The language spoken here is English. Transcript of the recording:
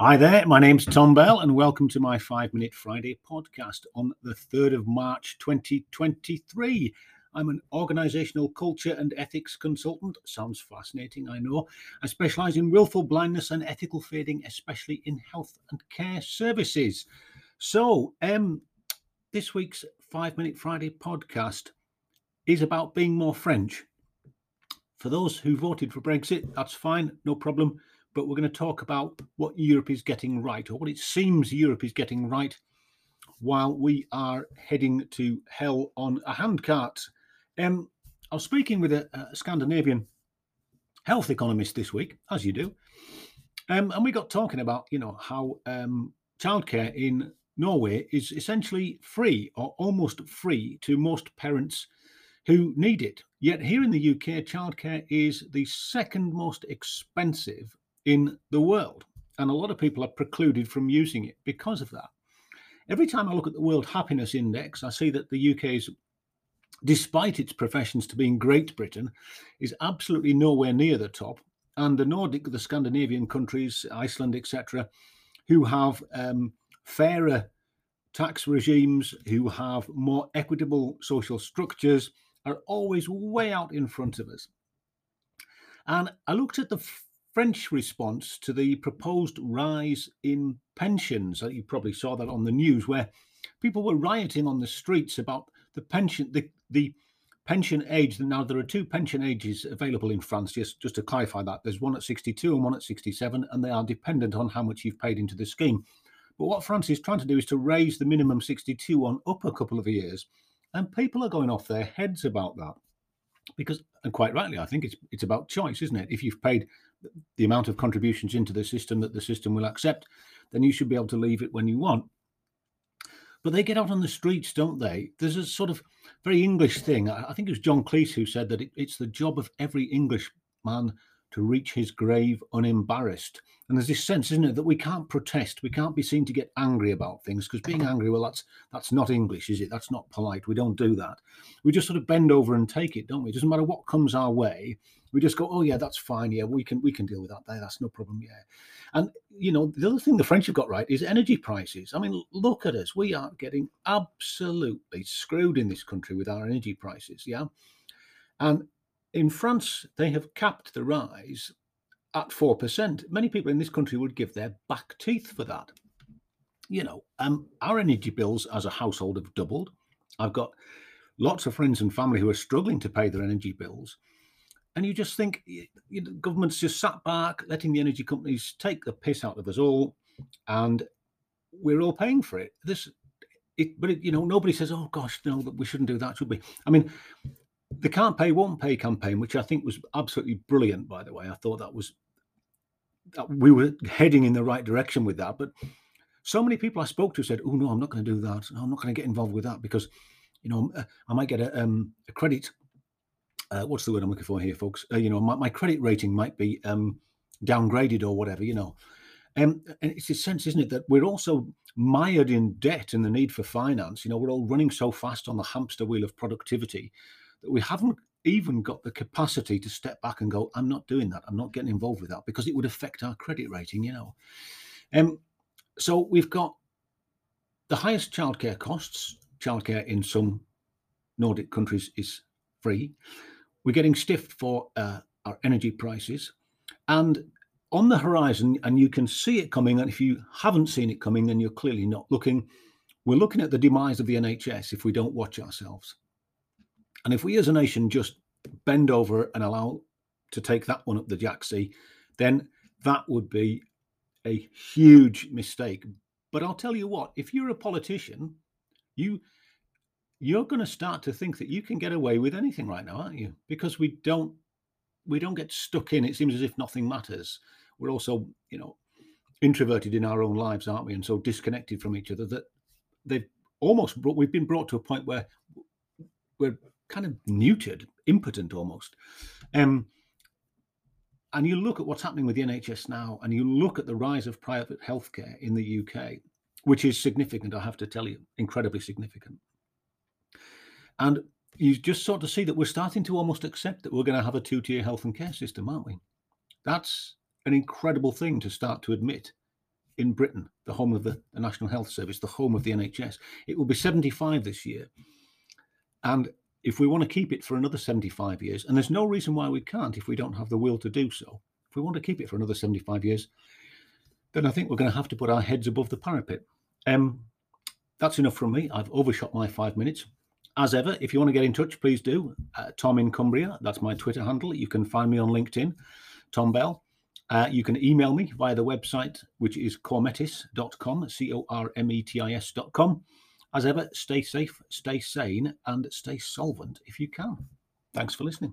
Hi there, my name's Tom Bell, and welcome to my Five Minute Friday podcast on the 3rd of March 2023. I'm an organizational culture and ethics consultant. Sounds fascinating, I know. I specialize in willful blindness and ethical fading, especially in health and care services. So, um, this week's Five Minute Friday podcast is about being more French. For those who voted for Brexit, that's fine, no problem but we're going to talk about what Europe is getting right, or what it seems Europe is getting right, while we are heading to hell on a handcart. Um, I was speaking with a, a, Scandinavian health economist this week, as you do, um, and we got talking about, you know, how um, childcare in Norway is essentially free or almost free to most parents who need it. Yet here in the UK, childcare is the second most expensive in the world. And a lot of people are precluded from using it because of that. Every time I look at the World Happiness Index, I see that the UK is, despite its professions to being Great Britain, is absolutely nowhere near the top. And the Nordic, the Scandinavian countries, Iceland, etc., who have um, fairer tax regimes, who have more equitable social structures, are always way out in front of us. And I looked at the French response to the proposed rise in pensions. Uh, you probably saw that on the news, where people were rioting on the streets about the pension, the, the pension age. Now there are two pension ages available in France. Just just to clarify that, there's one at 62 and one at 67, and they are dependent on how much you've paid into the scheme. But what France is trying to do is to raise the minimum 62 on up a couple of years, and people are going off their heads about that because, and quite rightly, I think it's it's about choice, isn't it? If you've paid the amount of contributions into the system that the system will accept, then you should be able to leave it when you want. But they get out on the streets, don't they? There's a sort of very English thing. I think it was John Cleese who said that it, it's the job of every Englishman to reach his grave unembarrassed. And there's this sense, isn't it, that we can't protest, we can't be seen to get angry about things because being mm-hmm. angry, well, that's that's not English, is it? That's not polite. We don't do that. We just sort of bend over and take it, don't we? It doesn't matter what comes our way. We just go, oh yeah, that's fine. Yeah, we can we can deal with that. There, that's no problem. Yeah, and you know the other thing the French have got right is energy prices. I mean, look at us. We are getting absolutely screwed in this country with our energy prices. Yeah, and in France they have capped the rise at 4%. Many people in this country would give their back teeth for that. You know, um, our energy bills as a household have doubled. I've got lots of friends and family who are struggling to pay their energy bills. And you just think you know, government's just sat back, letting the energy companies take the piss out of us all, and we're all paying for it. This, it, but it, you know, nobody says, "Oh gosh, no, we shouldn't do that, should we?" I mean, the can't pay won't pay campaign, which I think was absolutely brilliant, by the way. I thought that was that we were heading in the right direction with that. But so many people I spoke to said, "Oh no, I'm not going to do that. I'm not going to get involved with that because, you know, uh, I might get a, um, a credit. Uh, what's the word I'm looking for here, folks? Uh, you know, my, my, credit rating might be um, downgraded or whatever. You know, um, and it's a sense, isn't it, that we're also mired in debt and the need for finance. You know, we're all running so fast on the hamster wheel of productivity that we haven't even got the capacity to step back and go, I'm not doing that. I'm not getting involved with that because it would affect our credit rating, you know. Um, so we've got the highest childcare costs. Childcare in some Nordic countries is free. We're getting stiffed for uh, our energy prices. And on the horizon, and you can see it coming, and if you haven't seen it coming, then you're clearly not looking. We're looking at the demise of the NHS if we don't watch ourselves. And if we as a nation just bend over and allow to take that one up the jacksie, then that would be a huge mistake. But I'll tell you what, if you're a politician, you you're going to start to think that you can get away with anything right now, aren't you? Because we don't we don't get stuck in. It seems as if nothing matters. We're also, you know, introverted in our own lives, aren't we? And so disconnected from each other that they've almost brought, we've been brought to a point where we're kind of neutered, impotent almost. Um, and you look at what's happening with the NHS now, and you look at the rise of private healthcare in the UK, which is significant, I have to tell you, incredibly significant. And you just sort of see that we're starting to almost accept that we're going to have a two tier health and care system, aren't we? That's an incredible thing to start to admit in Britain, the home of the, the National Health Service, the home of the NHS. It will be 75 this year. And if we want to keep it for another 75 years, and there's no reason why we can't if we don't have the will to do so, if we want to keep it for another 75 years, then I think we're going to have to put our heads above the parapet. Um, that's enough from me. I've overshot my five minutes. As ever, if you want to get in touch, please do. Uh, Tom in Cumbria, that's my Twitter handle. You can find me on LinkedIn, Tom Bell. Uh, you can email me via the website, which is cormetis.com, C O R M E T I S.com. As ever, stay safe, stay sane, and stay solvent if you can. Thanks for listening.